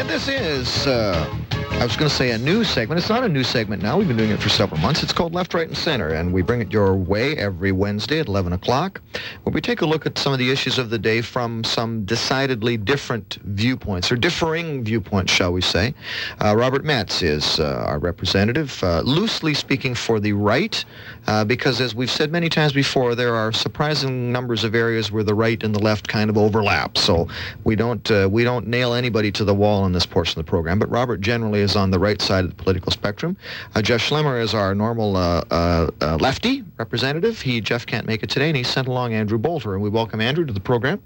And this is, uh, I was going to say a new segment. It's not a new segment now. We've been doing it for several months. It's called Left, Right, and Center, and we bring it your way every Wednesday at 11 o'clock, where we take a look at some of the issues of the day from some decidedly different viewpoints, or differing viewpoints, shall we say. Uh, Robert Metz is uh, our representative, uh, loosely speaking for the right, uh, because as we've said many times before, there are surprising numbers of areas where the right and the left kind of overlap. So we don't uh, we don't nail anybody to the wall in this portion of the program. But Robert generally is on the right side of the political spectrum. Uh, Jeff Schlemmer is our normal uh, uh, lefty representative. He Jeff can't make it today, and he sent along Andrew Bolter, and we welcome Andrew to the program.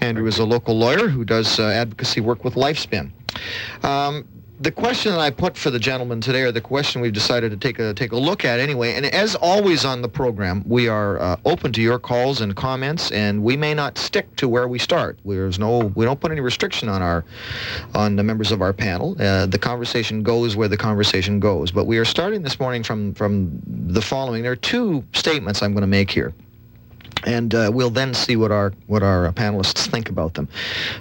Andrew is a local lawyer who does advocacy work with Lifespin. Um, the question that I put for the gentleman today, or the question we've decided to take a take a look at anyway, and as always on the program, we are uh, open to your calls and comments, and we may not stick to where we start. There's no, we don't put any restriction on our on the members of our panel. Uh, the conversation goes where the conversation goes. But we are starting this morning from from the following. There are two statements I'm going to make here and uh, we'll then see what our what our uh, panelists think about them.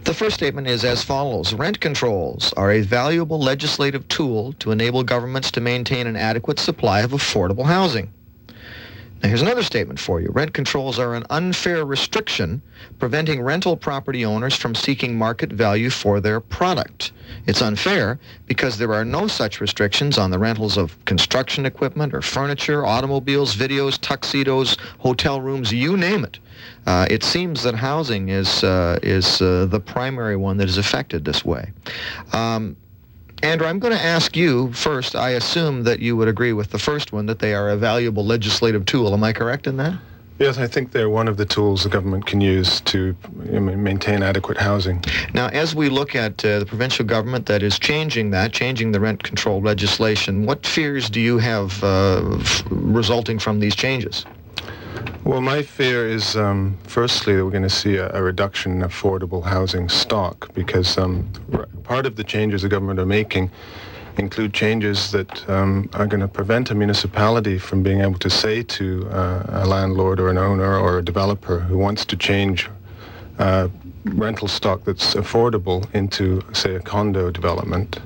The first statement is as follows: Rent controls are a valuable legislative tool to enable governments to maintain an adequate supply of affordable housing. Now, here's another statement for you. Rent controls are an unfair restriction preventing rental property owners from seeking market value for their product. It's unfair because there are no such restrictions on the rentals of construction equipment or furniture, automobiles, videos, tuxedos, hotel rooms, you name it. Uh, it seems that housing is, uh, is uh, the primary one that is affected this way. Um, Andrew, I'm going to ask you first. I assume that you would agree with the first one that they are a valuable legislative tool. Am I correct in that? Yes, I think they're one of the tools the government can use to maintain adequate housing. Now, as we look at uh, the provincial government that is changing that, changing the rent control legislation, what fears do you have uh, f- resulting from these changes? Well, my fear is, um, firstly, that we're going to see a, a, reduction in affordable housing stock because um, part of the changes the government are making include changes that um, are going to prevent a municipality from being able to say to uh, a landlord or an owner or a developer who wants to change uh, rental stock that's affordable into, say, a condo development.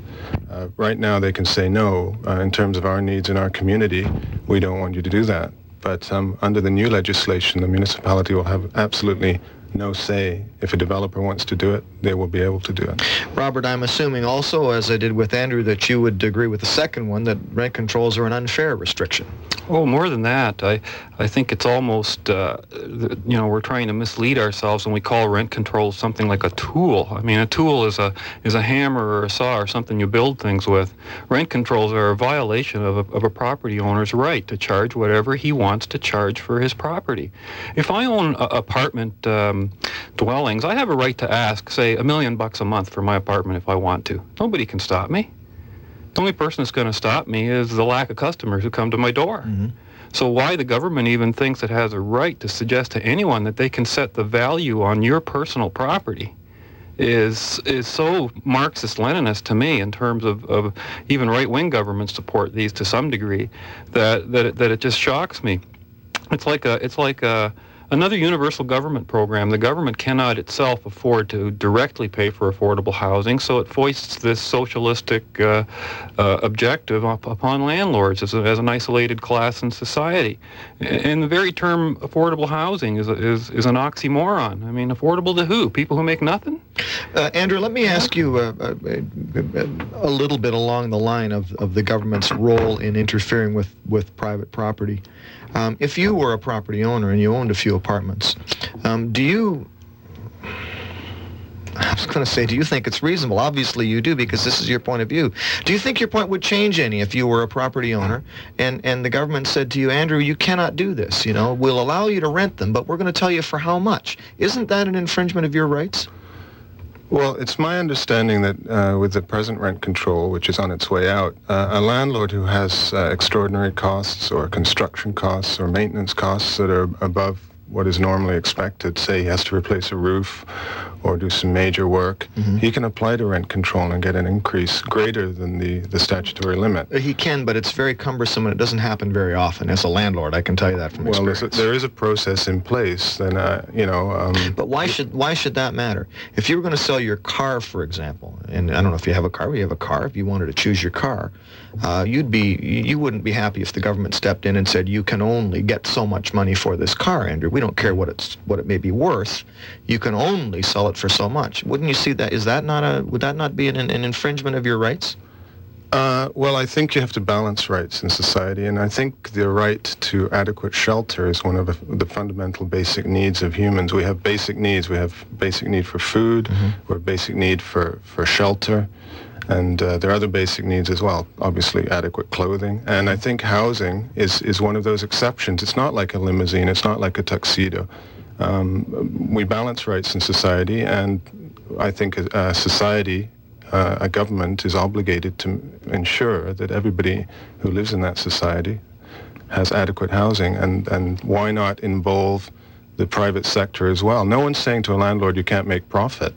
Uh, right now, they can say no. Uh, in terms of our needs in our community, we don't want you to do that. But um, under the new legislation, the municipality will have absolutely no say. If a developer wants to do it, they will be able to do it. Robert, I'm assuming also, as I did with Andrew, that you would agree with the second one, that rent controls are an unfair restriction. Oh, more than that. I, I think it's almost, uh, you know, we're trying to mislead ourselves when we call rent control something like a tool. I mean, a tool is a is a hammer or a saw or something you build things with. Rent controls are a violation of a, of a property owner's right to charge whatever he wants to charge for his property. If I own an apartment um, dwellings, I have a right to ask, say, a million bucks a month for my apartment if I want to. Nobody can stop me. The only person that's going to stop me is the lack of customers who come to my door. Mm-hmm. So why the government even thinks it has a right to suggest to anyone that they can set the value on your personal property is is so Marxist Leninist to me in terms of, of even right wing governments support these to some degree that that it, that it just shocks me. It's like a it's like a Another universal government program, the government cannot itself afford to directly pay for affordable housing, so it foists this socialistic uh, uh, objective up upon landlords as, a, as, an isolated class in society. And the very term affordable housing is, a, is, is an oxymoron. I mean, affordable to who? People who make nothing? Uh, Andrew, let me ask you uh, uh, a little bit along the line of, of the government's role in interfering with, with private property. Um, if you were a property owner and you owned a few apartments, um, do you I was going to say, do you think it's reasonable? Obviously, you do because this is your point of view. Do you think your point would change any if you were a property owner and, and the government said to you, Andrew, you cannot do this. You know, we'll allow you to rent them, but we're going to tell you for how much. Isn't that an infringement of your rights? Well, it's my understanding that uh, with the present rent control, which is on its way out, uh, a landlord who has uh, extraordinary costs or construction costs or maintenance costs that are above what is normally expected, say he has to replace a roof or do some major work, Mm-hmm. he can apply to rent control and get an increase greater than the, the statutory limit. Uh, He can, but it's very cumbersome and it doesn't happen very often. As a landlord, I can tell you that from Well, there's a, there is a process in place, and uh, you know. Um, But why should why should that matter? If you were going to sell your car, for example, and I don't know if you have a car, but you have a car. If you wanted to choose your car, uh, you'd be you wouldn't be happy if the government stepped in and said you can only get so much money for this car, Andrew. We don't care what it's what it may be worth. You can only sell it for so much. Wouldn't you see that? Is that not a would that not be an, an infringement of your rights? Uh, well, I think you have to balance rights in society, and I think the right to adequate shelter is one of the, the fundamental basic needs of humans. We have basic needs. We have basic need for food. We have basic need for, for shelter. And uh, there are other basic needs as well, obviously adequate clothing. And I think housing is, is one of those exceptions. It's not like a limousine. It's not like a tuxedo. Um, we balance rights in society, and I think uh, society uh, a government is obligated to ensure that everybody who lives in that society has adequate housing, and, and why not involve the private sector as well? No one's saying to a landlord you can't make profit.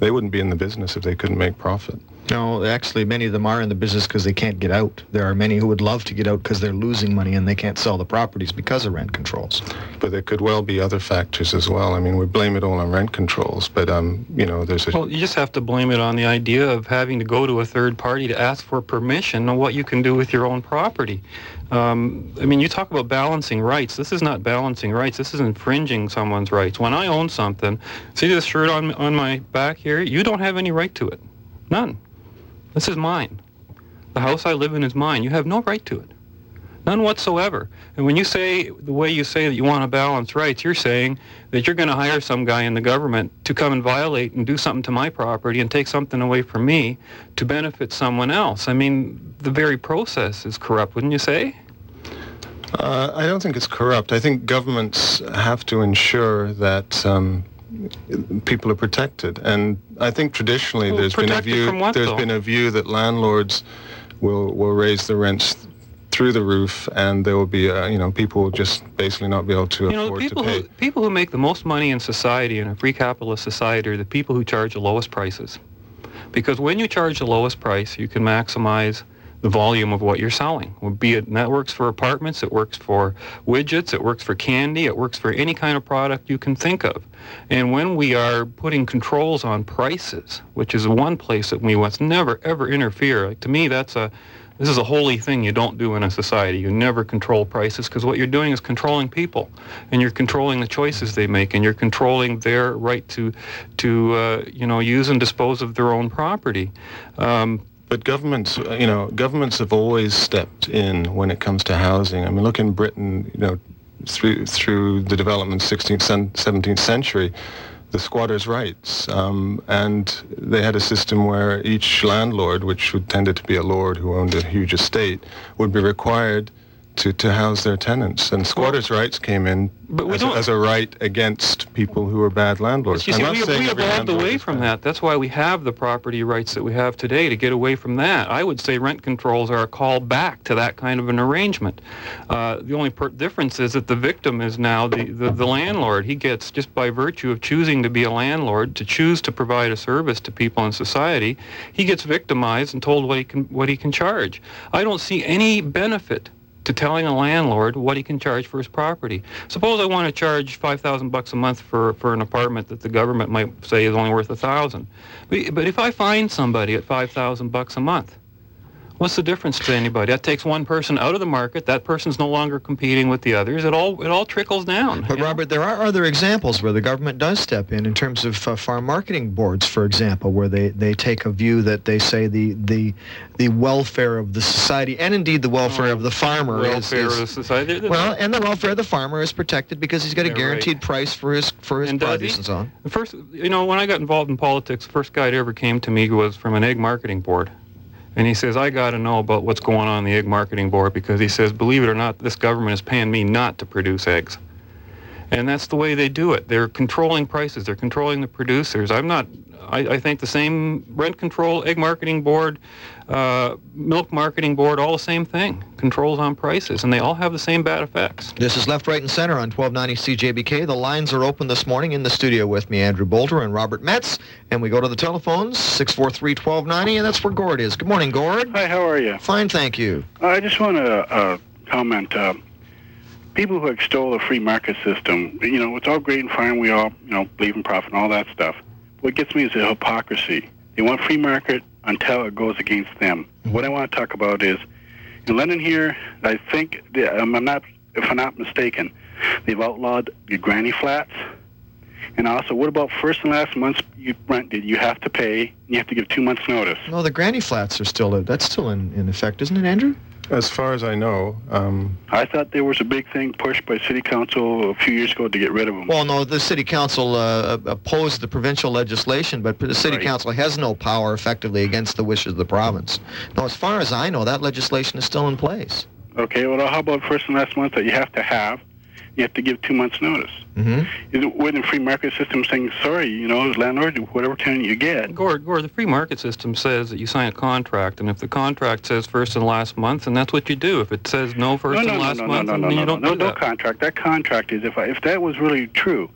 They wouldn't be in the business if they couldn't make profit. No, actually, many of them are in the business because they can't get out. There are many who would love to get out because they're losing money and they can't sell the properties because of rent controls. But there could well be other factors as well. I mean, we blame it all on rent controls, but um, you know, there's a Well, you just have to blame it on the idea of having to go to a third party to ask for permission on what you can do with your own property. Um, I mean, you talk about balancing rights. This is not balancing rights. This is infringing someone's rights. When I own something, see this shirt on on my back here? You don't have any right to it. None. This is mine. The house I live in is mine. You have no right to it. None whatsoever. And when you say the way you say that you want to balance rights, you're saying that you're going to hire some guy in the government to come and violate and do something to my property and take something away from me to benefit someone else. I mean, the very process is corrupt, wouldn't you say? Uh, I don't think it's corrupt. I think governments have to ensure that um, people are protected, and I think traditionally Well, there's been a view. what, there's though? been a view that landlords will will raise the rents through the roof, and there will be, uh, you know, people will just basically not be able to You know, afford to people pay. who, people who make the most money in society, in a free capitalist society, are the people who charge the lowest prices. Because when you charge the lowest price, you can maximize the volume of what you're selling. Be it, that works for apartments, it works for widgets, it works for candy, it works for any kind of product you can think of. And when we are putting controls on prices, which is one place that we must never ever interfere, like, to me that's a this is a holy thing you don't do in a society. You never control prices because what you're doing is controlling people, and you're controlling the choices they make, and you're controlling their right to, to uh, you know, use and dispose of their own property. Um, But governments, uh, you know, governments have always stepped in when it comes to housing. I mean, look in Britain, you know, through through the development 16th, 17th century, the squatters' rights, um, and they had a system where each landlord, which tended to be a lord who owned a huge estate, would be required to, to house their tenants. And squatters' rights came in But we as a, don't- as a right against people who were bad landlords. You see, we, we evolved away from bad. that. That's why we have the property rights that we have today to get away from that. I would say rent controls are a call back to that kind of an arrangement. Uh, the only per- difference is that the victim is now the, the, the landlord. He gets, just by virtue of choosing to be a landlord, to choose to provide a service to people in society, he gets victimized and told what he can, what he can charge. I don't see any benefit to telling a landlord what he can charge for his property. Suppose I want to charge five thousand bucks a month for, for an apartment that the government might say is only worth a thousand. But, but if I find somebody at five thousand bucks a month, what's the difference to anybody? That takes one person out of the market. That person's no longer competing with the others. It all it all trickles down. But know? Robert, there are other examples where the government does step in, in terms of uh, farm marketing boards, for example, where they, they take a view that they say the the the welfare of the society and indeed the welfare of the farmer is, welfare is of the society. Well, and the welfare of the farmer is protected because he's got a right. guaranteed price for his for his And does produce he? and so on. First, you know, when I got involved in politics, the first guy that ever came to me was from an egg marketing board. And he says, I got to know about what's going on in the egg marketing board because he says, believe it or not, this government is paying me not to produce eggs. And that's the way they do it. They're controlling prices. They're controlling the producers. I'm not, I, I think the same rent control, egg marketing board, uh, milk marketing board, all the same thing. Controls on prices, and they all have the same bad effects. This is Left, Right, and Center on 1290 CJBK. The lines are open this morning in the studio with me, Andrew Boulter and Robert Metz. And we go to the telephones, 643-1290, and that's where Gord is. Good morning, Gord. Hi, how are you? Fine, thank you. I just want to uh, comment. Uh, people who extol the free market system, you know, it's all great and fine. We all, you know, believe in profit and all that stuff. What gets me is the hypocrisy. They want free market until it goes against them. What I want to talk about is in London here. I think I'm not, if I'm not mistaken, they've outlawed the granny flats. And also, what about first and last month's you rent? Did you have to pay? You have to give two months' notice. No, the granny flats are still, that's still in, in effect, isn't it, Andrew? As far as I know, um, I thought there was a big thing pushed by city council a few years ago to get rid of them. Well, no, the city council uh, opposed the provincial legislation, but the city Right. council has no power effectively against the wishes of the province. No, as far as I know, that legislation is still in place. Okay, well, how about first and last month that you have to have? You have to give two months' notice. hmm Is it within free market system saying, sorry, you know, as landlord, whatever tenant you get? Gord, Gord, the free market system says that you sign a contract, and if the contract says first and last month, then that's what you do. If it says no first no, and no, no, last no, month, no, no, then no, you no, don't no, do no that. contract. That contract is if I, if that was really true,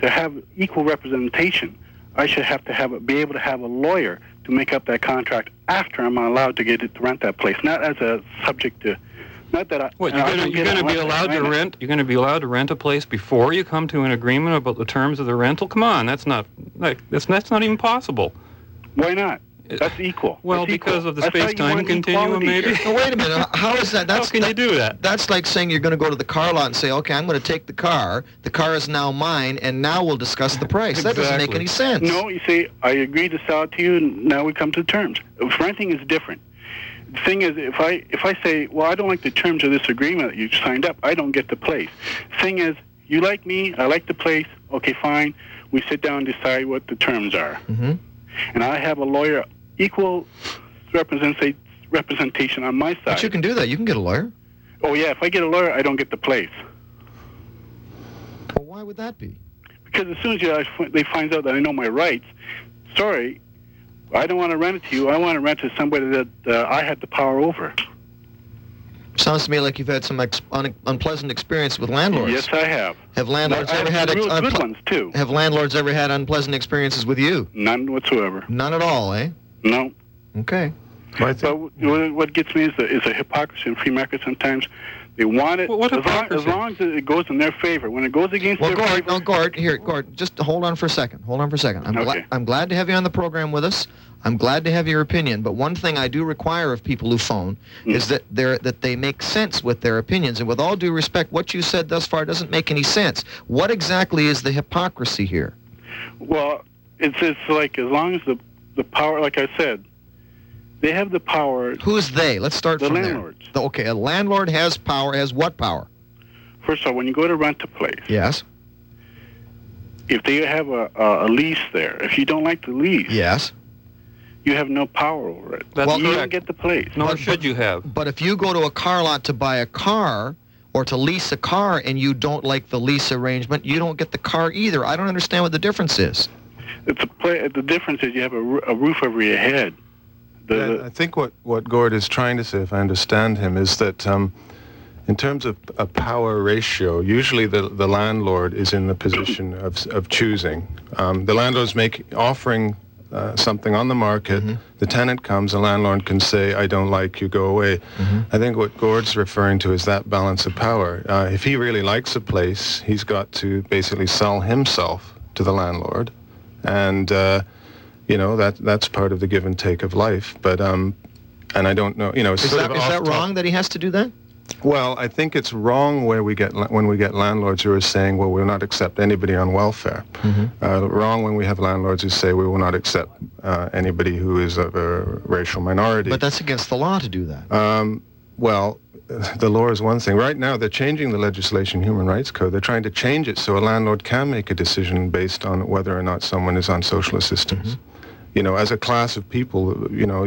to have equal representation, I should have to have a, be able to have a lawyer to make up that contract after I'm allowed to get it to rent that place, not as a subject to. Not that I. What you're gonna you're get it gonna be allowed to rent You're gonna be allowed to rent a place before you come to an agreement about the terms of the rental? Come on, that's not like that's that's not even possible. Why not? Uh, that's equal. Well, That's because equal. of the I thought you space-time continuum, maybe. here. No, wait a minute. How is that? That's How can you do that? That's like saying you're going to go to the car lot and say, okay, I'm going to take the car. The car is now mine, and now we'll discuss the price. That doesn't make any sense. No, you see, I agreed to sell it to you, and now we come to terms. If renting is different. The thing is, if I if I say, well, I don't like the terms of this agreement that you signed up, I don't get the place. Thing is, you like me, I like the place. Okay, fine. We sit down and decide what the terms are, hmm and I have a lawyer equal representa- representation on my side. But you can do that. You can get a lawyer. oh yeah, if I get a lawyer, I don't get the place. Well, why would that be? Because as soon as you, they find out that I know my rights, sorry, I don't want to rent it to you. I want to rent it to somebody that uh, I had the power over. Sounds to me like you've had some ex- un- unpleasant experience with landlords. Yes, I have. Have landlords I ever have had some ex- real good unple- ones too. have landlords ever had unpleasant experiences with you? None whatsoever. None at all, eh? No. Okay. I But think, what what gets me is the is a hypocrisy in free market. Sometimes they want it What- what as, long, as long as it goes in their favor. When it goes against Well, their Gord, favor, no, Gord, here, Gord, just hold on for a second. Hold on for a second. I'm, gla- I'm glad to have you on the program with us. I'm glad to have your opinion. But one thing I do require of people who phone Mm. is that they're, that they make sense with their opinions. And with all due respect, what you said thus far doesn't make any sense. What exactly is the hypocrisy here? well, it's it's like as long as the the power, like I said, they have the power. Who's they? Let's start The from landlords. there. The- Okay, a landlord has power. Has what power? First of all, when you go to rent a place, Yes. if they have a, a, a lease there, if you don't like the lease, Yes. you have no power over it. That's Well, you don't get the place. Nor But- should you have. But if you go to a car lot to buy a car or to lease a car and you don't like the lease arrangement, you don't get the car either. I don't understand what the difference is. It's a play. The difference is you have a, a roof over your head. The, I think what, what Gord is trying to say, if I understand him, is that um, in terms of a power ratio, usually the, the landlord is in the position of, of choosing. Um, the landlord's make, offering uh, something on the market. The tenant comes, the landlord can say, I don't like you, go away. I think what Gord's referring to is that balance of power. Uh, if he really likes a place, he's got to basically sell himself to the landlord. And uh, you know that that's part of the give and take of life. But um, and I don't know, you know, Is that, is that wrong that he has to do that? Well, I think it's wrong where we get when we get landlords who are saying, "Well, we'll not accept anybody on welfare." Uh, wrong when we have landlords who say, "We will not accept uh, anybody who is of a racial minority." But that's against the law to do that. Um, well, the law is one thing. Right now, they're changing the legislation, Human Rights Code. They're trying to change it so a landlord can make a decision based on whether or not someone is on social assistance. You know, as a class of people, you know,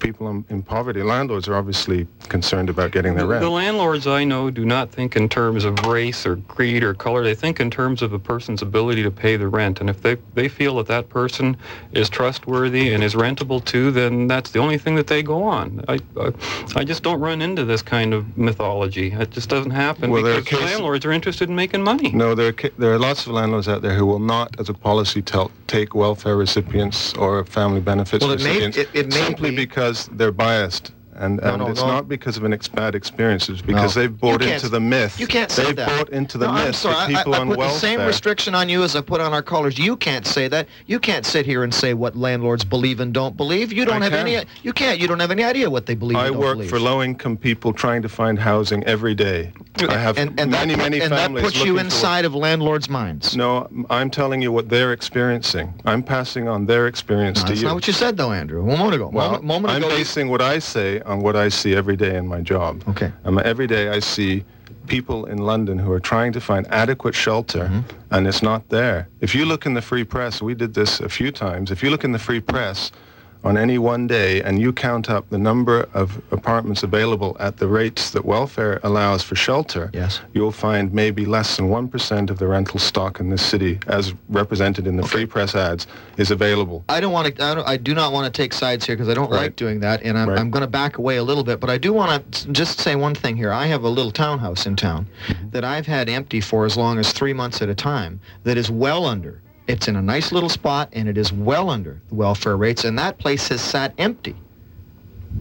people in, in poverty. Landlords are obviously concerned about getting their rent. the landlords I know do not think in terms of race or creed or color. They think in terms of a person's ability to pay the rent. And if they, they feel that that person is trustworthy and is rentable too, then that's the only thing that they go on. I, I, I just don't run into this kind of mythology. It just doesn't happen Well, there are because cases- landlords are interested in making money. No, there are, there are lots of landlords out there who will not, as a policy, tell, take welfare recipients or family benefits Well, it may- recipients it- it may simply be- because they're biased. And, No, and no, it's no. not because of an ex- bad experience. It's because they've bought into the myth. You can't say they've that. bought into the myth I'm sorry. that I- people I, I on put the same restriction on you as I put on our callers. You can't say that. You can't sit here and say what landlords believe and don't believe. You don't I have can. any. You can't. You don't have any idea what they believe. I and don't work believe. for low-income people trying to find housing every day. I have and, and many, that, many and that puts you inside of landlords' minds. No, I'm telling you what they're experiencing. I'm passing on their experience No, to that's you. not what you said, though, Andrew. A moment ago. well, moment, moment I'm ago. basing what I say on what I see every day in my job. Okay. Um, every day I see people in London who are trying to find adequate shelter, Mm-hmm. and it's not there. If you look in the free press, we did this a few times. If you look in the free press on any one day and you count up the number of apartments available at the rates that welfare allows for shelter, Yes. you'll find maybe less than 1% of the rental stock in this city, as represented in the free press ads, is available. I don't want to. I, don't, I do not want to take sides here because I don't like doing that, and I'm, Right. I'm going to back away a little bit. But I do want to just say one thing here. I have a little townhouse in town Mm-hmm. that I've had empty for as long as three months at a time. That is well under. It's in a nice little spot, and it is well under the welfare rates. And that place has sat empty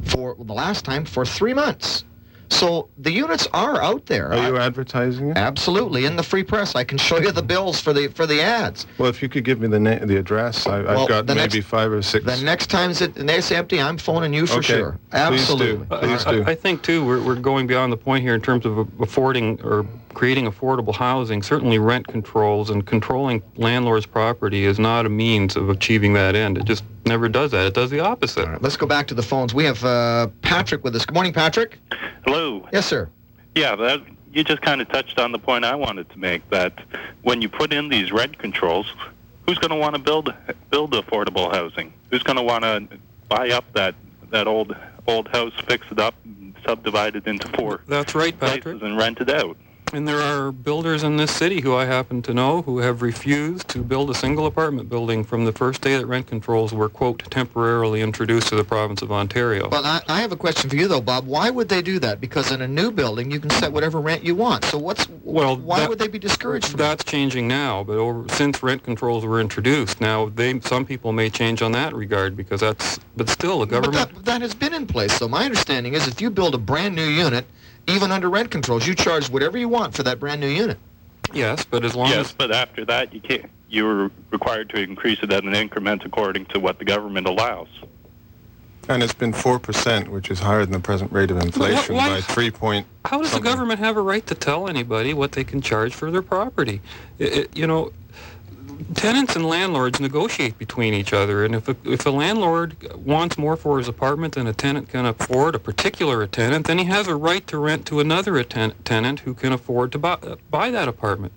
for the last time for three months. So the units are out there. Are you I- advertising it? Absolutely, in the free press. I can show you the bills for the for the ads. Well, if you could give me the na- the address, I, Well, I've got the maybe next- five or six. The next time it's it's empty, I'm phoning you for Okay. sure. Please do. Absolutely. Please I, do. I think too we're, we're going beyond the point here in terms of affording or creating affordable housing. Certainly, rent controls and controlling landlords' property is not a means of achieving that end. It just never does that. It does the opposite. All right, let's go back to the phones. We have uh, Patrick with us. Good morning, Patrick. Hello. Yes, sir. Yeah, that, you just kind of touched on the point I wanted to make that when you put in these rent controls, who's going to want to build build affordable housing? Who's going to want to buy up that that old old house, fix it up, subdivide it into four That's right, Patrick. places, and rent it out? And there are builders in this city who I happen to know who have refused to build a single apartment building from the first day that rent controls were, quote, temporarily introduced to the province of Ontario. Well, I, I have a question for you though, Bob. Why would they do that? Because in a new building, you can set whatever rent you want. So what's Well, why that- would they be discouraged from that? That's changing now, but over, since rent controls were introduced, now they some people may change on that regard because that's, but still the But government. that, that has been in place. So my understanding is, if you build a brand new unit, even under rent controls, you charge whatever you want for that brand new unit. Yes, but as long Yes, as but after that, you can't. You're required to increase it at an increment according to what the government allows. and it's been 4%, which is higher than the present rate of inflation why- by 3 point. How does the government have a right to tell anybody what they can charge for their property? It, it- you know, tenants and landlords negotiate between each other, and if a, if a landlord wants more for his apartment than a tenant can afford, a particular tenant, then he has a right to rent to another atten- tenant who can afford to buy, buy that apartment.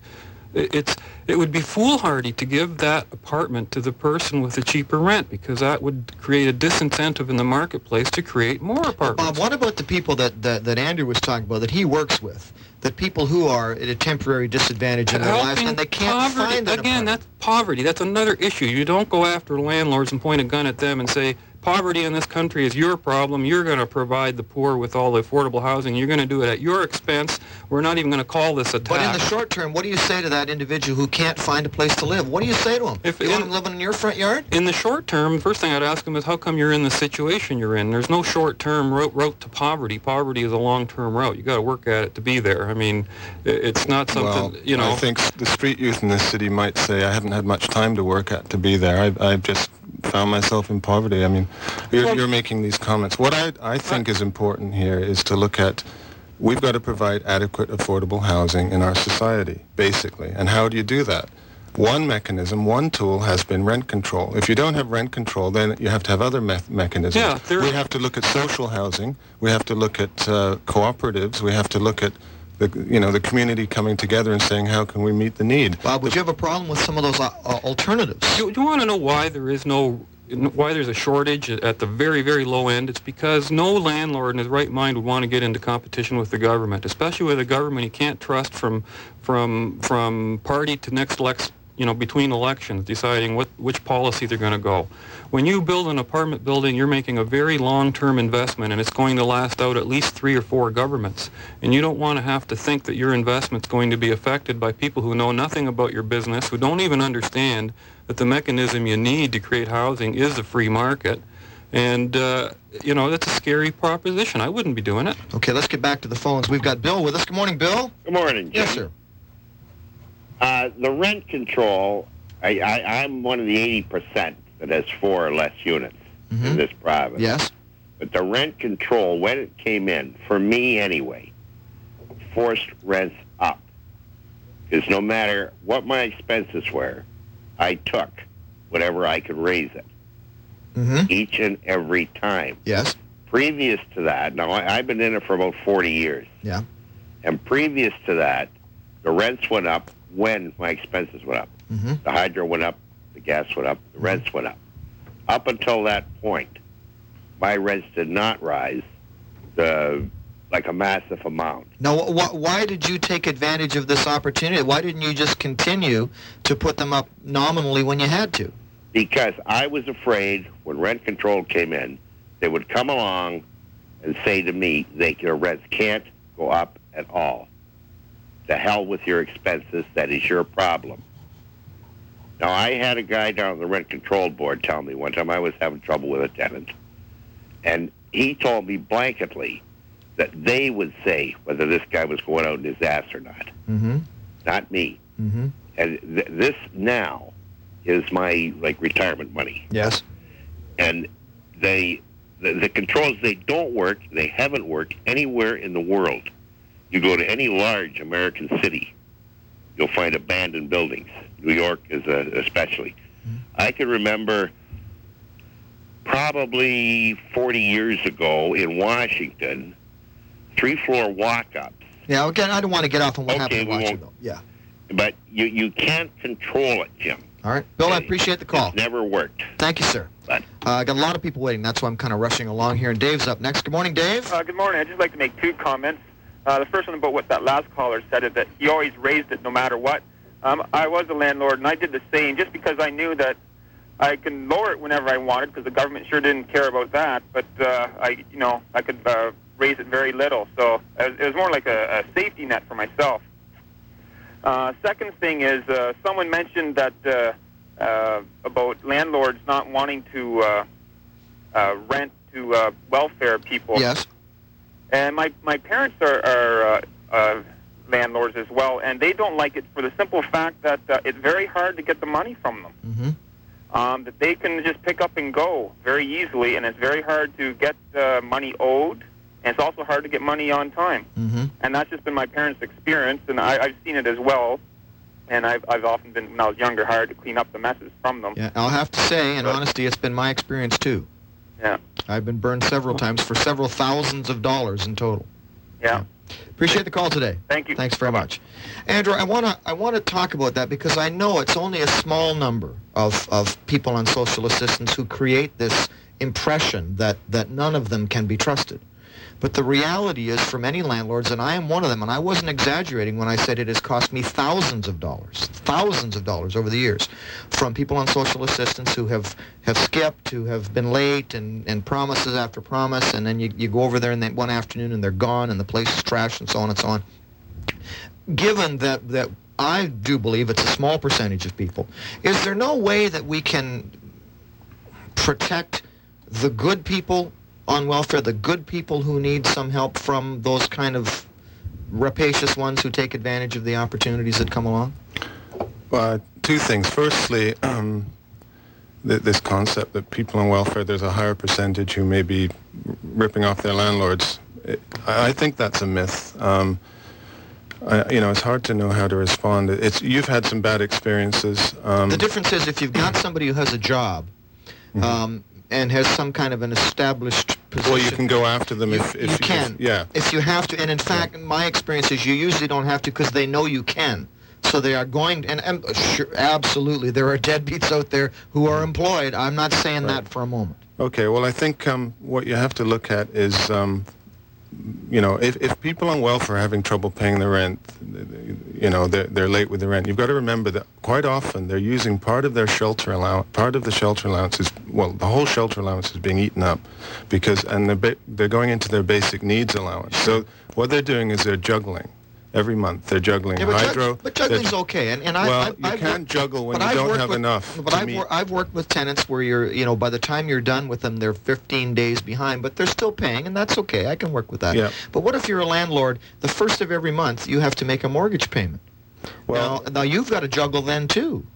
It- It's it would be foolhardy to give that apartment to the person with the cheaper rent because that would create a disincentive in the marketplace to create more apartments. Bob, what about the people that, that, that Andrew was talking about, that he works with? That people who are at a temporary disadvantage in their lives and they can't poverty. find Again, apartment. that's poverty. That's another issue. You don't go after landlords and point a gun at them and say, poverty in this country is your problem. You're going to provide the poor with all the affordable housing. You're going to do it at your expense. We're not even going to call this a tax. But in the short term, what do you say to that individual who can't find a place to live? What do you say to him? If you want in- him living in your front yard? in the short term, first thing I'd ask him is, how come you're in the situation you're in? There's no short-term route, route to poverty. Poverty is a long-term route. You got to work at it to be there. I mean, it's not something, Well, you know. I think the street youth in this city might say, I haven't had much time to work at to be there. I, I've just found myself in poverty. I mean, you're, you're making these comments. What I, I think is important here is to look at, we've got to provide adequate, affordable housing in our society, basically. And how do you do that? One mechanism, one tool has been rent control. If you don't have rent control, then you have to have other me- mechanisms. Yeah, we have to look at social housing. We have to look at uh, cooperatives. We have to look at the, you know, the community coming together and saying, how can we meet the need? Bob, would you have a problem with some of those uh, uh, alternatives? Do, do you want to know why there is no why there's a shortage at the very, very low end, it's because no landlord in his right mind would want to get into competition with the government, especially with a government he can't trust from from from party to next election, you know, between elections, deciding what which policy they're going to go. When you build an apartment building, you're making a very long-term investment, and it's going to last out at least three or four governments. And you don't want to have to think that your investment's going to be affected by people who know nothing about your business, who don't even understand that the mechanism you need to create housing is a free market. And, uh, you know, that's a scary proposition. I wouldn't be doing it. Okay, let's get back to the phones. We've got Bill with us. Good morning, Bill. Good morning, Jim. Yes, sir. Uh, the rent control, I, I, I'm one of the 80% that has four or less units Mhm. in this province. Yes. But the rent control, when it came in, for me anyway, forced rents up. Because no matter what my expenses were, I took whatever I could raise it Mm-hmm. each and every time. Yes. Previous to that, now I, I've been in it for about 40 years. Yeah. And previous to that, the rents went up when my expenses went up. Mm-hmm. The hydro went up, gas went up, the rents went up. Up until that point, my rents did not rise uh, like a massive amount. Now, wh- why did you take advantage of this opportunity? Why didn't you just continue to put them up nominally when you had to? Because I was afraid when rent control came in, they would come along and say to me, they, your rents can't go up at all. To hell with your expenses, that is your problem. Now, I had a guy down at the rent control board tell me one time I was having trouble with a tenant, and he told me blanketly that they would say whether this guy was going out in his ass or not, Mm-hmm. not me. Mm-hmm. And th- this now is my like retirement money Yes. and they the, the controls they don't work they haven't worked anywhere in the world you go to any large american city you'll find abandoned buildings new york is a, especially i can remember probably 40 years ago in washington three floor walk-ups Yeah. Again, I don't want to get off on what Okay, happened in we Washington. won't- though. Yeah. but you, you can't control it jim All right, Bill. I appreciate the call. it's never worked Thank you, sir. Uh, I got a lot of people waiting. That's why I'm kind of rushing along here. And Dave's up next. Good morning, Dave. Uh, good morning. I'd just like to make two comments. Uh, the first one about what that last caller said, is that he always raised it no matter what. Um, I was a landlord, and I did the same just because I knew that I can lower it whenever I wanted because the government sure didn't care about that. But uh, I, you know, I could uh, raise it very little. So it it was more like a, a safety net for myself. Uh, second thing is uh, someone mentioned that uh, uh, about landlords not wanting to uh, uh, rent to uh, welfare people. Yes. And my my parents are, are uh, uh, landlords as well, and they don't like it for the simple fact that uh, it's very hard to get the money from them. Mm-hmm. Um, that they can just pick up and go very easily, and it's very hard to get uh, money owed, and it's also hard to get money on time. Mm-hmm. And that's just been my parents' experience, and I, I've seen it as well. And I've, I've often been, when I was younger, hired to clean up the messes from them. Yeah. I'll have to say, in honesty, it's been my experience too. Yeah. I've been burned several times for several thousands of dollars in total. Yeah. Appreciate the call today. Thank you. Thanks very much, Andrew. I want to I want to talk about that because I know it's only a small number of of people on social assistance who create this impression that that none of them can be trusted. But the reality is, for many landlords, and I am one of them, and I wasn't exaggerating when I said it has cost me thousands of dollars, thousands of dollars over the years, from people on social assistance who have, have skipped, who have been late, and, and promises after promise, and then you, you go over there and then one afternoon and they're gone, and the place is trashed, and so on and so on. Given that, that I do believe it's a small percentage of people, is there no way that we can protect the good people on welfare, the good people who need some help from those kind of rapacious ones who take advantage of the opportunities that come along? Uh, two things. Firstly, um, th- this concept that people on welfare, there's a higher percentage who may be ripping off their landlords. It, I I think that's a myth. Um, I, you know, it's hard to know how to respond. It's you've had some bad experiences. Um, The difference is if you've got somebody who has a job um, and has some kind of an established position. well, you can go after them You, if, if you if- can. yeah. If you have to, and in fact, my experience is you usually don't have to because they know you can. So they are going, and, and uh, sure, absolutely, there are deadbeats out there who are employed. I'm not saying Right. that for a moment. Okay, well, I think um, what you have to look at is, um, you know, if, if people on welfare are having trouble paying the rent, you know, they're, they're late with the rent, you've got to remember that quite often they're using part of their shelter allowance, part of the shelter allowance is, well, the whole shelter allowance is being eaten up because, and they're, they're going into their basic needs allowance. So what they're doing is they're juggling. Every month they're juggling Yeah, but, jug- hydro. but juggling's okay, and, and I, well, I, you I've can't worked- juggle when you I've don't have with- enough But I've, wor- I've worked with tenants where you're, you know, by the time you're done with them, they're 15 days behind, but they're still paying, and that's okay. I can work with that. Yeah. But what if you're a landlord? The first of every month, you have to make a mortgage payment. well, now, now you've got to juggle then too.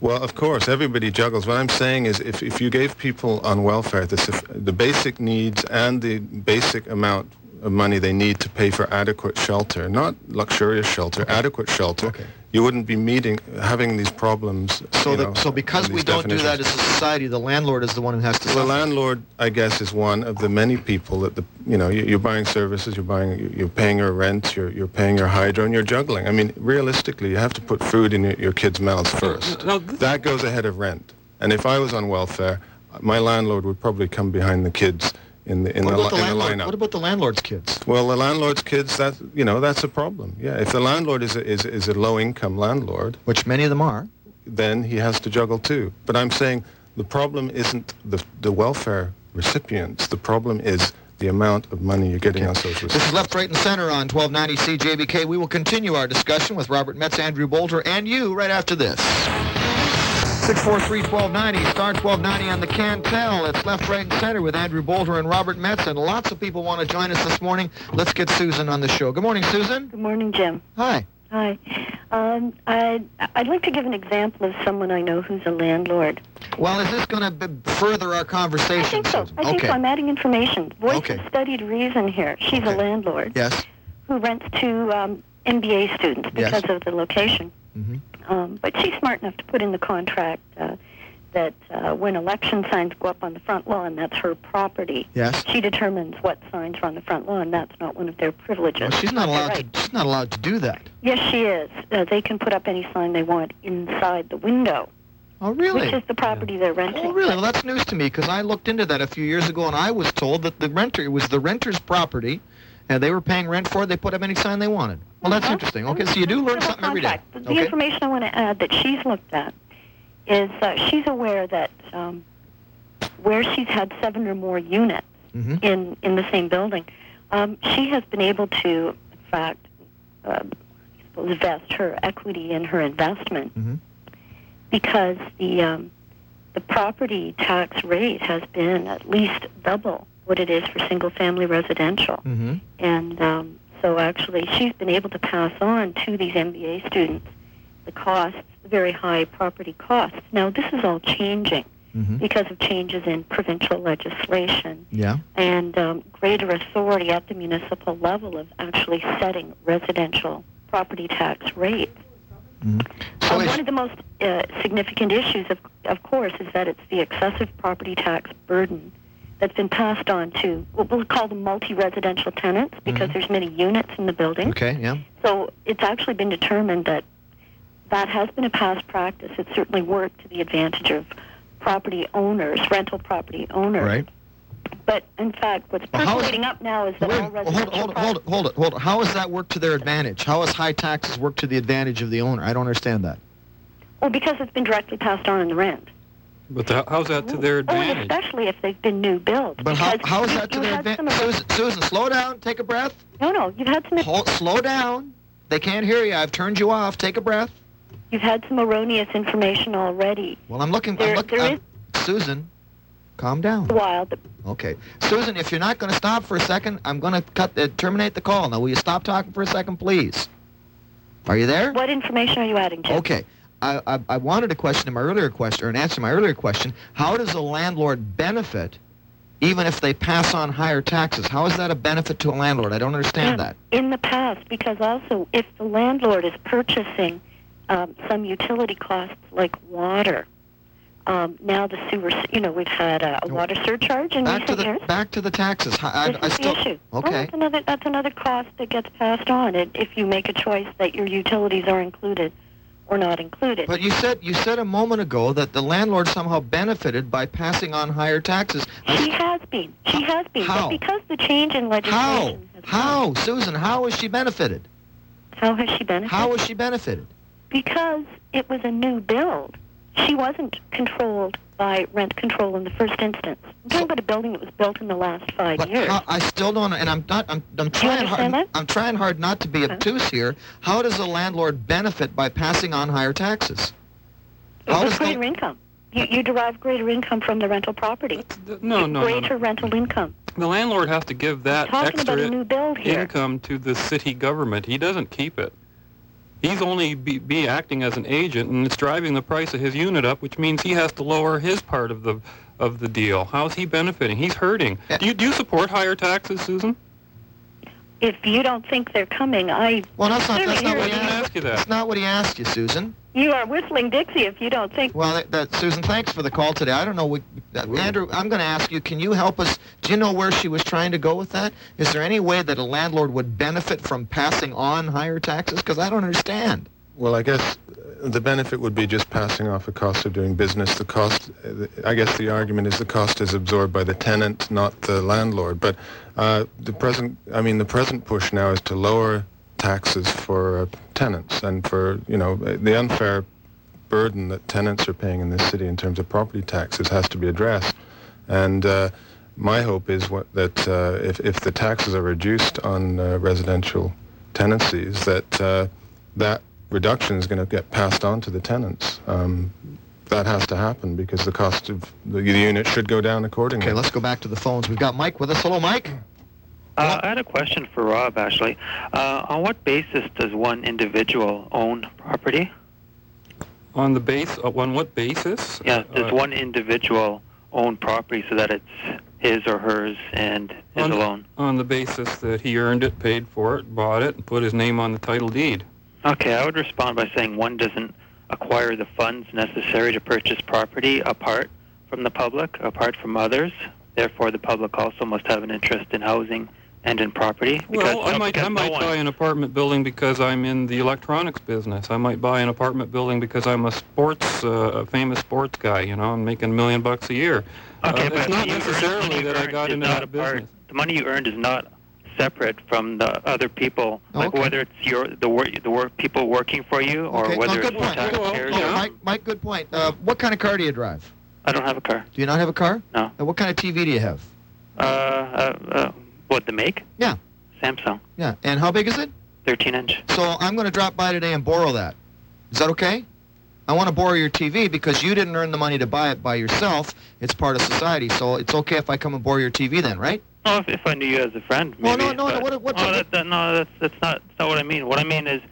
Well, of course, everybody juggles. What I'm saying is if, if you gave people on welfare the, the basic needs and the basic amount of money they need to pay for adequate shelter, not luxurious shelter, adequate shelter, Okay. you wouldn't be meeting, having these problems. So, the, know, so because we don't do that as a society, the landlord is the one who has to Well, the landlord, I guess, is one of the many people that the you know you- you're buying services, you're buying, you're paying your rent, you're you're paying your hydro, and you're juggling. I mean, realistically, you have to put food in your, your kids' mouths first. Now, th- That goes ahead of rent. And if I was on welfare, my landlord would probably come behind the kids in the in what, the, about the in the lineup. what about the landlord's kids? well, the landlord's kids, that you know, that's a problem. Yeah, if the landlord is a, is is a low-income landlord, Which many of them are. then he has to juggle too. But I'm saying the problem isn't the, the welfare recipients. The problem is the amount of money you're getting on social This is. Left, Right, and Center on 1290 CJBK. We will continue our discussion with Robert Metz, Andrew Bolter, and you right after this. 643-1290, star 1290 on the Cantel. It's Left, Right, and Center with Andrew Boulder and Robert Metz, and lots of people want to join us this morning. Let's get Susan on the show. Good morning, Susan. Good morning, Jim. Hi. Hi. Um, I'd, I'd like to give an example of someone I know who's a landlord. Well, is this going to further our conversation, I think so. Susan? I think okay. so. I'm adding information. Voice Okay. of studied reason here. She's Okay. a landlord Yes. who rents to um, MBA students Yes. because of the location. Mm hmm Um, but she's smart enough to put in the contract uh, that uh, when election signs go up on the front lawn, that's her property. Yes. She determines what signs are on the front lawn. That's not one of their privileges. Well, she's not allowed right. to. She's not allowed to do that. Yes, she is. Uh, they can put up any sign they want inside the window, Oh, really? which is the property they're renting. Oh, really? Well, that's news to me because I looked into that a few years ago, and I was told that the renter it was the renter's property, and they were paying rent for it. They put up any sign they wanted. Well, that's Uh-huh. interesting. Okay, so you do learn something every day. The information I want to add that she's looked at is uh, she's aware that um, where she's had seven or more units hmm in in the same building, um, she has been able to, in fact, um, I her equity in her investment hmm because the um, the property tax rate has been at least double what it is for single family residential. hmm And um, so actually, she's been able to pass on to these MBA students the costs, the very high property costs. Now, this is all changing hmm because of changes in provincial legislation Yeah. and um, greater authority at the municipal level of actually setting residential property tax rates. So Um, one of the most uh, significant issues, of, of course, is that it's the excessive property tax burden that's been passed on to what we'll call the multi-residential tenants because Mhm. there's many units in the building. okay. Yeah. So it's actually been determined that that has been a past practice. It certainly worked to the advantage of property owners, rental property owners. Right. But in fact, what's Well, is- percolating up now is that Wait, all well, hold, residential hold, hold, hold it, hold it. How has that worked to their advantage? How has high taxes worked to the advantage of the owner? I don't understand that. Well, because it's been directly passed on in the rent. But the, how's that to their Oh, advantage? especially if they've been new builds. But how, how is that to their had advantage? Susan, Susan, slow down. Take a breath. No, no, you've had some. Hold, slow down. They can't hear you. I've turned you off. Take a breath. You've had some erroneous information already. Well, I'm looking. I'm There- looking. there I'm- Susan, calm down. A while, but Okay, Susan, if you're not going to stop for a second, I'm going to cut uh, terminate the call. Now, will you stop talking for a second, please? Are you there? what information are you adding to? Okay. I, I, I wanted a question in my earlier question, or an answer to my earlier question. How does a landlord benefit, even if they pass on higher taxes? How is that a benefit to a landlord? I don't understand that. In the past, because also if the landlord is purchasing um, some utility costs like water, Um, now the sewer, you know, we've had a, a water surcharge in Back to the years. back to the taxes. I, This I, I is still the issue. Well, okay. that's another that's another cost that gets passed on it, if you make a choice that your utilities are included or not included. But you said you said a moment ago that the landlord somehow benefited by passing on higher taxes. She has been. She has been. How? But because the change in How? legislation has How, Susan? How has she benefited? How has she benefited? How has she benefited? Because it was a new build. She wasn't controlled by rent control in the first instance. I'm talking about a building that was built in the last five But years. how, I still don't, and I'm not. I'm, I'm trying hard. that? I'm trying hard not to be Okay. obtuse here. How does a landlord benefit by passing on higher taxes? How With does greater the, income. You, you derive greater income from the rental property. No, no, no, greater no. rental income. The landlord has to give that Talking about a extra new build here. income to the city government. He doesn't keep it. He's only be, be acting as an agent, and it's driving the price of his unit up, which means he has to lower his part of the of the deal. How's he benefiting? He's hurting. Do you do you support higher taxes, Susan? If you don't think they're coming, I well, that's not. That's not what he asked. ask you that. That's not what he asked you, Susan. you are whistling Dixie if you don't think Well, that, that, Susan, thanks for the call today. I don't know. What, Andrew, I'm going to ask you. Can you help us? Do you know where she was trying to go with that? Is there any way that a landlord would benefit from passing on higher taxes? Because I don't understand. Well, I guess uh, the benefit would be just passing off the cost of doing business. The cost, uh, I guess the argument is the cost is absorbed by the tenant, not the landlord. But uh, the present, I mean, the present push now is to lower taxes for uh, tenants and for, you know, uh, the unfair burden that tenants are paying in this city in terms of property taxes has to be addressed. And uh, my hope is what, that uh, if, if the taxes are reduced on uh, residential tenancies, that uh, that reduction is going to get passed on to the tenants. Um, that has to happen because the cost of the, the unit should go down accordingly. Okay, let's go back to the phones. We've got Mike with us. Hello, Mike. Uh, I had a question for Rob, actually. Uh, on what basis does one individual own property? On the base, uh, on what basis? Yeah, does Uh, one individual own property so that it's his or hers and is On- alone? on the basis that he earned it, paid for it, bought it, and put his name on the title deed. Okay, I would respond by saying one doesn't acquire the funds necessary to purchase property apart from the public, apart from others. Therefore, the public also must have an interest in housing and in property. Because, Well, I no, might, because I no might one- buy an apartment building because I'm in the electronics business. I might buy an apartment building because I'm a sports, uh, a famous sports guy, you know, and making a million bucks a year. Okay, uh, but it's not you earned- necessarily that I got into that a part- business. The money you earned is not separate from the other people. Like Okay. whether it's your the work the work people working for you or okay, whether no, good it's point. the Good- taxpayers. oh, yeah. Mike, Mike, good point. Uh, what kind of car do you drive? I don't have a car. Do you not have a car? No. Uh, what kind of TV do you have? Uh, uh, uh what the make? Yeah. Samsung, Yeah. And how big is it? 13 inch. So I'm going to drop by today and borrow that. Is that okay? I want to borrow your TV because you didn't earn the money to buy it by yourself. It's part of society, so it's okay if I come and borrow your TV then, right? Oh, if, if I knew you as a friend, Well, no, no, no, but- what- oh, up that, that, no, that's that's not that's not what I mean. What I mean is,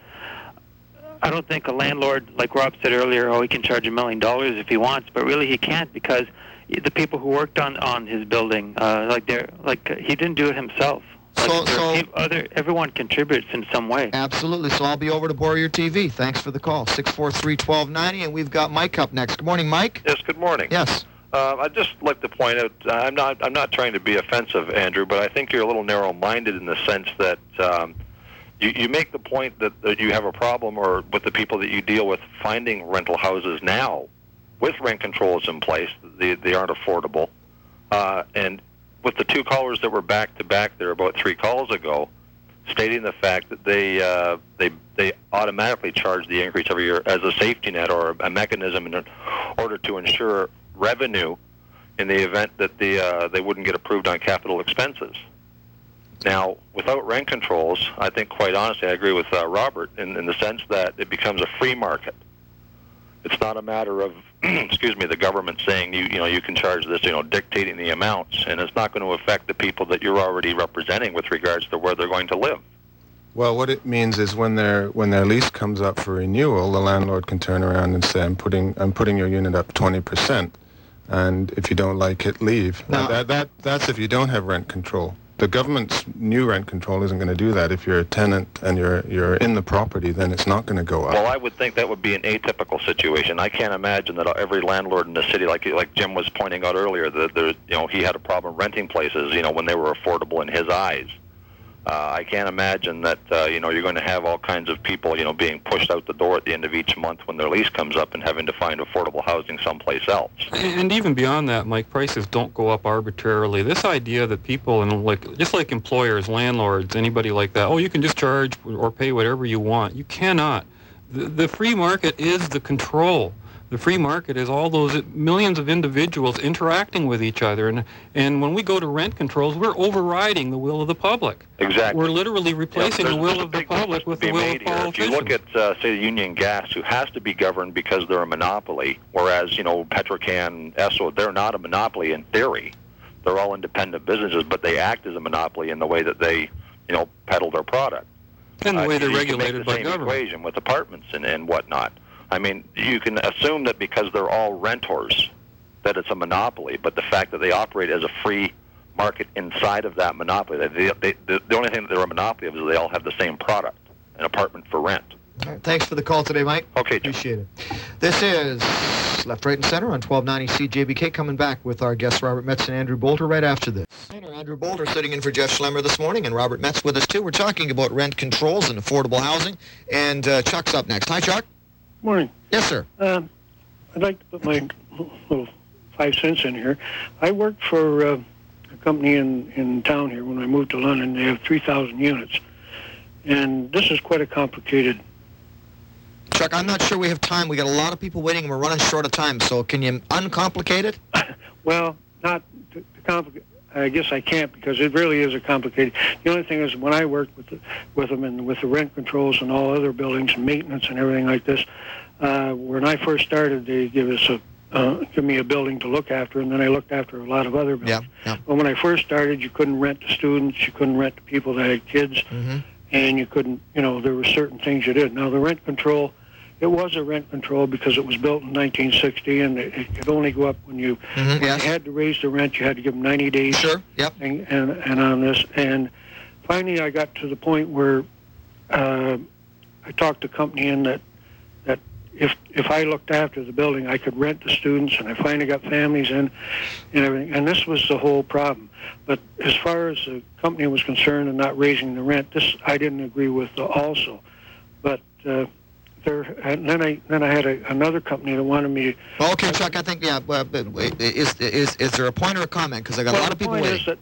I don't think a landlord, like Rob said earlier, oh, he can charge a million dollars if he wants, but really he can't because the people who worked on on his building, uh, like they're like he didn't do it himself. Like, So- there so- peop- other everyone contributes in some way. Absolutely. So I'll be over to borrow your TV. Thanks for the call. 643-1290, and we've got Mike up next. Good morning, Mike. Yes, good morning. Yes. Uh, I'd just like to point out, uh, I'm not, I'm not trying to be offensive, Andrew, but I think you're a little narrow-minded in the sense that um, you, you make the point that, that you have a problem, or with the people that you deal with, finding rental houses now with rent controls in place. They, they aren't affordable, uh, and with the two callers that were back to back there about three calls ago, stating the fact that they uh, they they automatically charge the increase every year as a safety net or a mechanism in order to ensure revenue in the event that the uh, they wouldn't get approved on capital expenses. Now, without rent controls, I think quite honestly, I agree with uh, Robert in, in the sense that it becomes a free market. It's not a matter of, excuse me, the government saying you you know you can charge this, you know, dictating the amounts, and it's not going to affect the people that you're already representing with regards to where they're going to live. Well, what it means is when their when their lease comes up for renewal, the landlord can turn around and say, "I'm putting I'm putting your unit up 20 percent, and if you don't like it, leave." Now- that that that's if you don't have rent control. The government's new rent control isn't going to do that. If you're a tenant and you're you're in the property, then it's not going to go up. Well, I would think that would be an atypical situation. I can't imagine that every landlord in the city, like like Jim was pointing out earlier, that there, you know, he had a problem renting places, you know, when they were affordable in his eyes. Uh, I can't imagine that uh, you know you're going to have all kinds of people you know being pushed out the door at the end of each month when their lease comes up and having to find affordable housing someplace else. And even beyond that, Mike, prices don't go up arbitrarily. This idea that people and like just like employers, landlords, anybody like that, oh, you can just charge or pay whatever you want. You cannot. The, the free market is the control the free market is all those millions of individuals interacting with each other. And, and when we go to rent controls, we're overriding the will of the public. Exactly. We're literally replacing yeah, the will of the public with the will of politicians. If you look at, uh, say, the Union Gas, who has to be governed because they're a monopoly, whereas, you know, Petrocan, Esso, they're not a monopoly in theory. They're all independent businesses, but they act as a monopoly in the way that they, you know, peddle their product. And the uh, way they're regulated the by same government. equation with apartments and, and whatnot. I mean, you can assume that because they're all renters, that it's a monopoly. But the fact that they operate as a free market inside of that monopoly, they, they, they, the only thing that they're a monopoly of is they all have the same product, an apartment for rent. All right, thanks for the call today, Mike. Okay, Jim. Appreciate it. This is Left, Right, and Center on 1290 CJBK. Coming back with our guests Robert Metz and Andrew Bolter right after this. Andrew Bolter sitting in for Jeff Schlemmer this morning, and Robert Metz with us too. We're talking about rent controls and affordable housing, and uh, Chuck's up next. Hi, Chuck. Morning. Yes, sir. Um, I'd like to put my little five cents in here. I worked for uh, a company in, in town here when I moved to London. They have 3,000 units. And this is quite a complicated. Chuck, I'm not sure we have time. We got a lot of people waiting, and we're running short of time. So can you uncomplicate it? well, not to, to complicate. I guess I can't because it really is a complicated. The only thing is when I worked with the, with them and with the rent controls and all other buildings and maintenance and everything like this, uh, when I first started, they give us a uh, give me a building to look after, and then I looked after a lot of other buildings. Yeah, yeah. But when I first started, you couldn't rent to students, you couldn't rent to people that had kids, Mm-hmm. and you couldn't, you know, there were certain things you did. Now the rent control, it was a rent control because it was built in 1960, and it, it could only go up when you Mm-hmm. when Yes. you had to raise the rent. You had to give them 90 days Sure. Yep. and, and and on this. And finally, I got to the point where uh, I talked the company in that that if if I looked after the building, I could rent to students, and I finally got families in and everything. And this was the whole problem. But as far as the company was concerned and not raising the rent, this I didn't agree with also. But uh, there, and then I then I had a, another company that wanted me to Well, okay, Chuck. I think yeah. Well, but is is is there a point or a comment? Because I got well, a lot of people waiting. That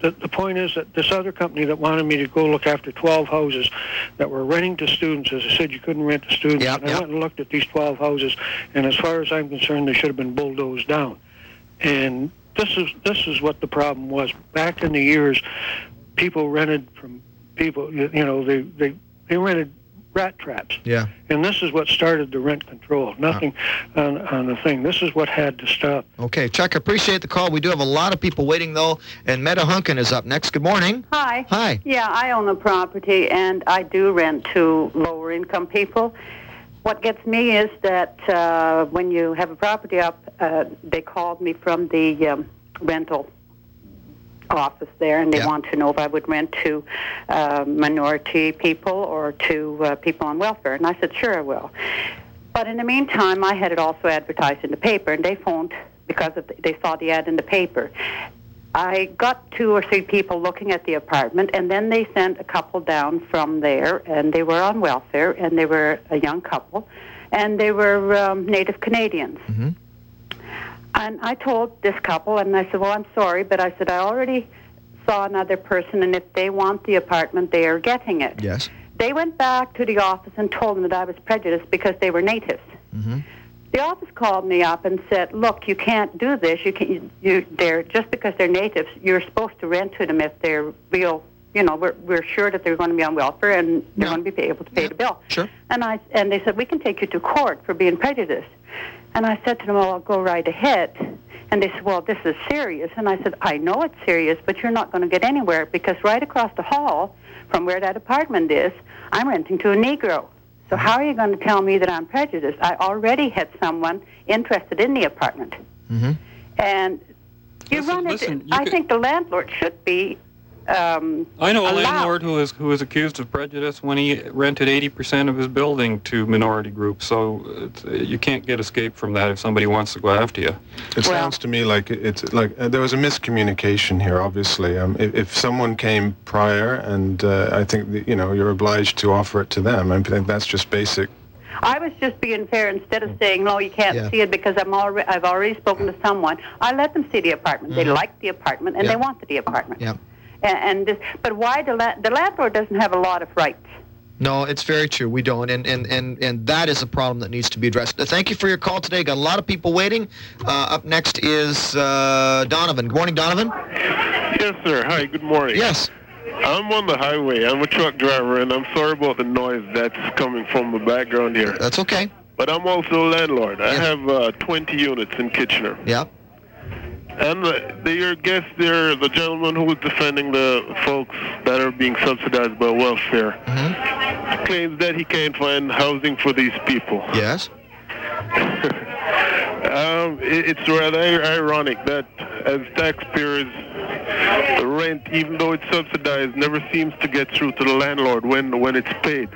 the, the point is that this other company that wanted me to go look after 12 houses that were renting to students, as I said, you couldn't rent to students. Yep, and I yep. went and looked at these 12 houses, and as far as I'm concerned, they should have been bulldozed down. And this is this is what the problem was. Back in the years, people rented from people. You you know, they they they rented rat traps. Yeah. And this is what started the rent control. Nothing on, on the thing. This is what had to stop. Okay, Chuck. I appreciate the call. We do have a lot of people waiting though, and Meta Hunkin is up next. Good morning. Hi. Hi. Yeah, I own a property and I do rent to lower income people. What gets me is that uh, when you have a property up, uh, they called me from the um, rental office there and they Yeah. want to know if I would rent to uh, minority people or to uh, people on welfare. And I said, sure, I will. But in the meantime, I had it also advertised in the paper, and they phoned because of the, they saw the ad in the paper. I got two or three people looking at the apartment, and then they sent a couple down from there, and they were on welfare, and they were a young couple, and they were um, Native Canadians. Mhm. And I told this couple, and I said, "Well, I'm sorry, but I said I already saw another person, and if they want the apartment, they are getting it." Yes. They went back to the office and told them that I was prejudiced because they were natives. Mm-hmm. The office called me up and said, "Look, you can't do this. You can you, you they're just because they're natives. You're supposed to rent to them if they're real. You know, we're we're sure that they're going to be on welfare and they're Yeah. going to be able to pay Yeah. the bill." Sure. And I and they said, "We can take you to court for being prejudiced." And I said to them, "Well, I'll go right ahead." And they said, "Well, this is serious." And I said, "I know it's serious, but you're not going to get anywhere because right across the hall from where that apartment is, I'm renting to a Negro. So how are you going to tell me that I'm prejudiced? I already had someone interested in the apartment, Mm-hmm. and you Listen- run it. listen, you I could- think the landlord should be um, I know a allow- landlord who is who is accused of prejudice when he rented 80% of his building to minority groups. So it's, you can't get escape from that if somebody wants to go after you. It sounds to me like it's like uh, there was a miscommunication here. Obviously, um, if, if someone came prior, and uh, I think that, you know you're obliged to offer it to them. I think that's just basic. I was just being fair. Instead of saying no, you can't Yeah. see it because I'm already I've already spoken to someone. I let them see the apartment. They Mhm. like the apartment and Yeah. they wanted the apartment. Yeah. And, and this, but why the la- the landlord doesn't have a lot of rights? No, it's very true. We don't, and and and and that is a problem that needs to be addressed. Uh, Thank you for your call today. Got a lot of people waiting. Uh, up next is uh, Donovan. Good morning, Donovan. Yes, sir. Hi, good morning. Yes. I'm on the highway. I'm a truck driver, and I'm sorry about the noise that's coming from the background here. That's okay. But I'm also a landlord. I have uh, 20 units in Kitchener. Yeah. And the, your guest there, the gentleman who was defending the folks that are being subsidized by welfare, claims that he can't find housing for these people. Yes. Um, it, it's rather ironic that as taxpayers, the rent, even though it's subsidized, never seems to get through to the landlord when when it's paid.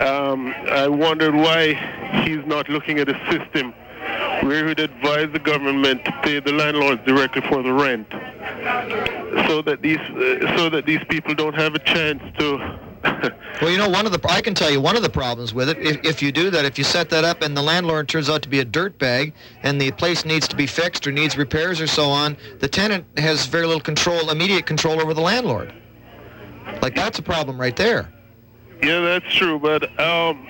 Um, I wondered why he's not looking at a system where he'd advise the government to pay the landlords directly for the rent, so that these uh, so that these people don't have a chance to Well, you know, one of the I can tell you one of the problems with it. If, if you do that, if you set that up and the landlord turns out to be a dirtbag, and the place needs to be fixed or needs repairs or so on, the tenant has very little control, immediate control over the landlord. Like that's a problem right there. Yeah, that's true. But um,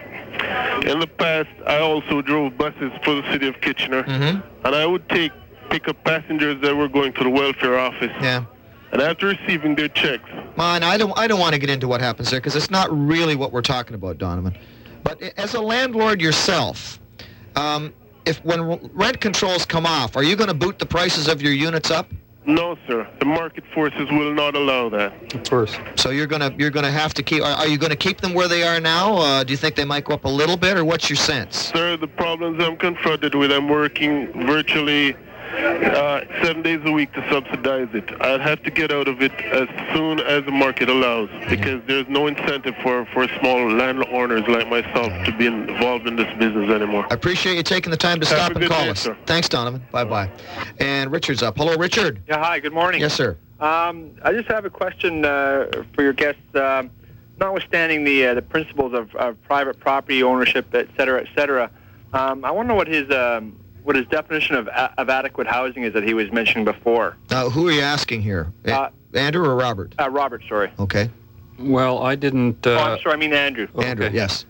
in the past, I also drove buses for the city of Kitchener, Mm-hmm. and I would take pick up passengers that were going to the welfare office. Yeah. And after receiving their checks, Man, I don't I don't want to get into what happens there because it's not really what we're talking about, Donovan. But as a landlord yourself, um, if when rent controls come off, are you going to boot the prices of your units up? No, sir, the market forces will not allow that. Of course. So you're gonna you're gonna have to keep. Are, are you to keep them where they are now? Uh, do you think they might go up a little bit, or what's your sense? Sir, the problems I'm confronted with, I'm working virtually uh, seven days a week to subsidize it. I'd have to get out of it as soon as the market allows because there's no incentive for, for small landowners like myself to be involved in this business anymore. I appreciate you taking the time to Have stop and call day, us. sir. Thanks, Donovan. Bye bye. And Richard's up. Hello, Richard. Yeah, hi, good morning. Yes, sir. Um, I just have a question uh, for your guests. Um, notwithstanding the uh, the principles of, of private property ownership, et cetera, et cetera, um, I want to know what his um, what his definition of of adequate housing is that he was mentioning before. Uh, who are you asking here? A- Uh, Andrew or Robert? Uh, Robert, sorry. Okay. Well, I didn't. Uh, oh, I'm sorry. I mean Andrew. Andrew, yes.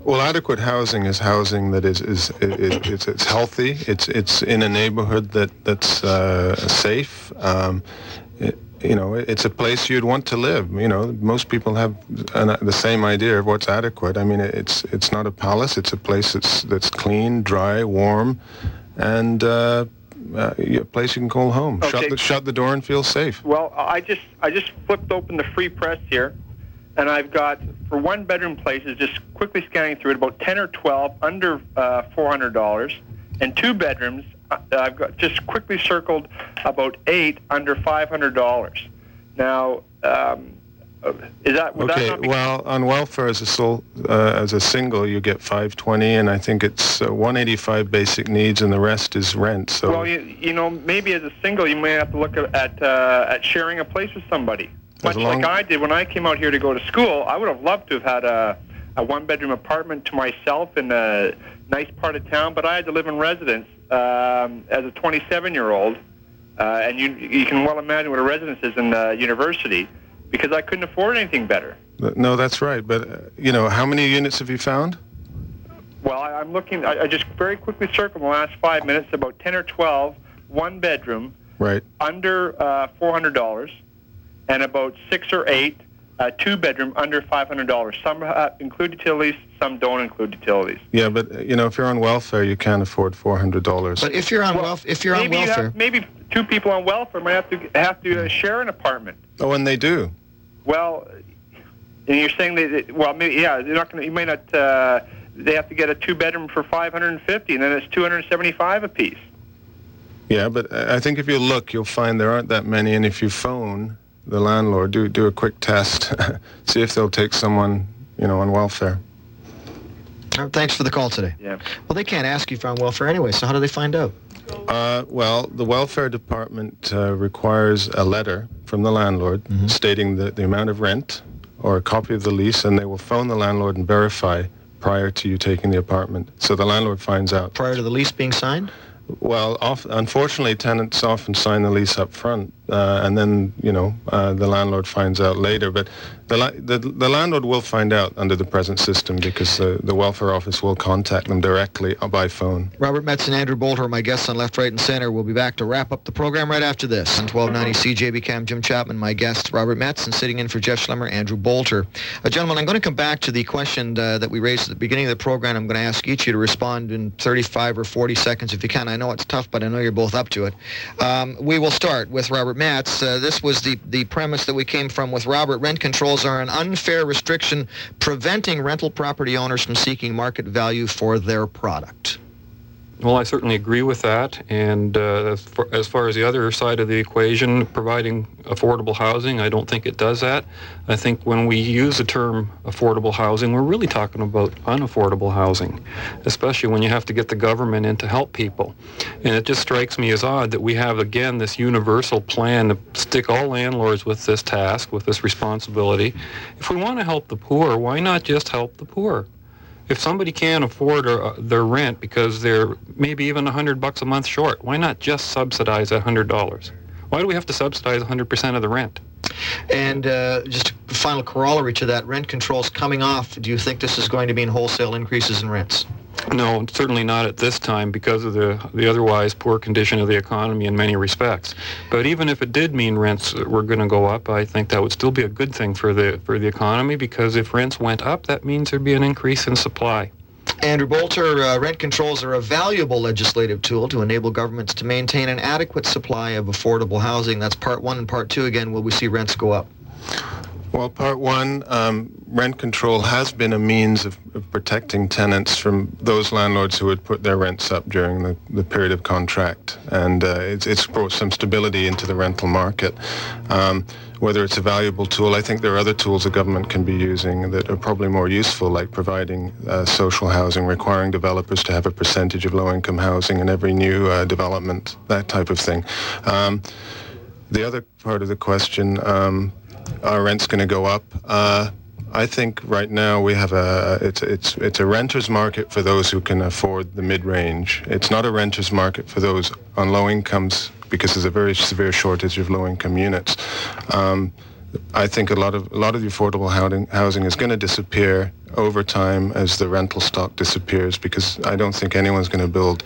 Well, adequate housing is housing that is is, is it's it's healthy. It's it's in a neighborhood that that's uh, safe. Um, it, you know, it's a place you'd want to live. You know, most people have an, the same idea of what's adequate. I mean, it's it's not a palace. It's a place that's that's clean, dry, warm, and uh, uh, a place you can call home. Shut the shut the door and feel safe. Well, I just I just flipped open the free press here, and I've got for one bedroom places just quickly scanning through it about ten or twelve under uh, four hundred dollars, and two bedrooms I've got just quickly circled about eight under five hundred dollars. Now, um, uh, is that that Okay, not be well, on welfare as a sole, uh, as a single, you get 520, and I think it's uh, 185 basic needs, and the rest is rent. So Well, you, you know, maybe as a single, you may have to look at at, uh, at sharing a place with somebody. Much long- like I did when I came out here to go to school. I would have loved to have had a, a one-bedroom apartment to myself in a nice part of town, but I had to live in residence um, as a 27-year-old, uh, and you you can well imagine what a residence is in uh, university, because I couldn't afford anything better. No, that's right. But uh, you know, how many units have you found? Well, I, I'm looking. I, I just very quickly circled in the last five minutes about 10 or 12 one-bedroom Right. under uh, $400 and about six or eight uh, two bedroom under $500. Some uh, include utilities, some don't include utilities. Yeah, but uh, you know, if you're on welfare, you can't afford $400. But if you're on welfare, if you're on maybe you welfare, have, maybe two people on welfare might have to have to uh, share an apartment. oh, and they do. Well, and you're saying that that- well, maybe yeah, they're not going to. You may not. Uh, they have to get a two bedroom for 550, and then it's 275 apiece. Yeah, but uh, I think if you look, you'll find there aren't that many, and if you phone, the landlord, do do a quick test, see if they'll take someone, you know, on welfare. Thanks for the call today. Yeah. Well, they can't ask you if you're on welfare anyway, so how do they find out? Uh, well, the welfare department uh, requires a letter from the landlord stating the, the amount of rent or a copy of the lease, and they will phone the landlord and verify prior to you taking the apartment. So the landlord finds out. Prior to the lease being signed? Well, off, unfortunately, tenants often sign the lease up front, uh, and then you know uh, the landlord finds out later. But the, la- the the landlord will find out under the present system because the, the welfare office will contact them directly by phone. Robert Metz and Andrew Bolter my guests on Left, Right, and Center. We'll be back to wrap up the program right after this. On 1290 CJB Cam, Jim Chapman, my guest, Robert Metz, and sitting in for Jeff Schlemmer, Andrew Bolter. Uh, gentlemen, I'm going to come back to the question uh, that we raised at the beginning of the program. I'm going to ask each of you to respond in 35 or 40 seconds if you can. I know it's tough, but I know you're both up to it. Um, we will start with Robert Metz. Uh, this was the, the premise that we came from with Robert. Rent controls are an unfair restriction preventing rental property owners from seeking market value for their product. Well, I certainly agree with that. And uh, as, far, as far as the other side of the equation, providing affordable housing, I don't think it does that. I think when we use the term affordable housing, we're really talking about unaffordable housing, especially when you have to get the government in to help people. And it just strikes me as odd that we have, again, this universal plan to stick all landlords with this task, with this responsibility. If we want to help the poor, why not just help the poor? If somebody can't afford uh, their rent because they're maybe even 100 bucks a month short, why not just subsidize that $100? Why do we have to subsidize 100% of the rent? And uh, just a final corollary to that, rent controls coming off. Do you think this is going to mean wholesale increases in rents? No, certainly not at this time because of the, the otherwise poor condition of the economy in many respects. But even if it did mean rents were going to go up, I think that would still be a good thing for the for the economy because if rents went up, that means there'd be an increase in supply. Andrew Bolter, uh, rent controls are a valuable legislative tool to enable governments to maintain an adequate supply of affordable housing. That's part one and part two. Again, will we see rents go up? Well, part one, um, rent control has been a means of, of, protecting tenants from those landlords who would put their rents up during the, the period of contract. And uh, it's, it's, brought some stability into the rental market. Um, whether it's a valuable tool, I think there are other tools the government can be using that are probably more useful, like providing uh, social housing, requiring developers to have a percentage of low-income housing in every new uh, development, that type of thing. Um, the other part of the question, um, our rent's going to go up. Uh, I think right now we have a it's it's it's a renters market for those who can afford the mid-range. It's not a renters market for those on low incomes because there's a very severe shortage of low-income units. Um, I think a lot of a lot of the affordable housing housing is going to disappear over time as the rental stock disappears because I don't think anyone's going to build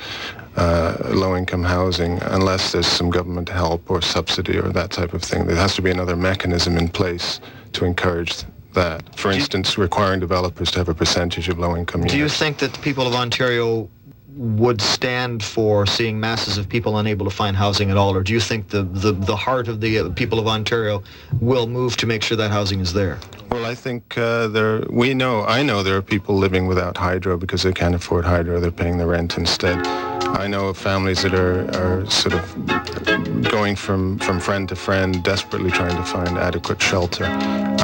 uh, low-income housing unless there's some government help or subsidy or that type of thing. There has to be another mechanism in place to encourage that. For instance, requiring developers to have a percentage of low-income units. Do you think that the people of Ontario would stand for seeing masses of people unable to find housing at all, or do you think the, the, the heart of the people of Ontario will move to make sure that housing is there? Well, I think uh, there. We know. I know there are people living without hydro because they can't afford hydro. They're paying the rent instead. I know of families that are, are sort of going from, from friend to friend, desperately trying to find adequate shelter.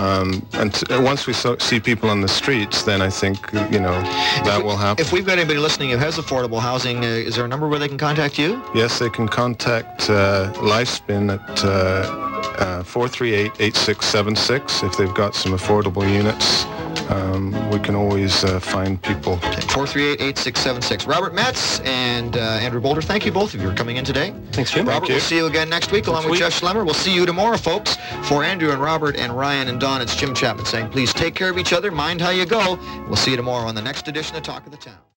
Um, and t- once we so- see people on the streets, then I think you know that we, will happen. If we've got anybody listening who has affordable housing, uh, is there a number where they can contact you? Yes, they can contact uh, Lifespin at. Uh, uh, 438-8676 if they've got some affordable units. Um, we can always uh, find people. Okay, 438-8676. Robert Metz and uh, Andrew Bolter, thank you both of you for coming in today. Thanks, Jim. Robert, Thank we'll see you again next week along Next with week. Jeff Schlemmer. We'll see you tomorrow, folks. For Andrew and Robert and Ryan and Don, it's Jim Chapman saying, please take care of each other, mind how you go. We'll see you tomorrow on the next edition of Talk of the Town.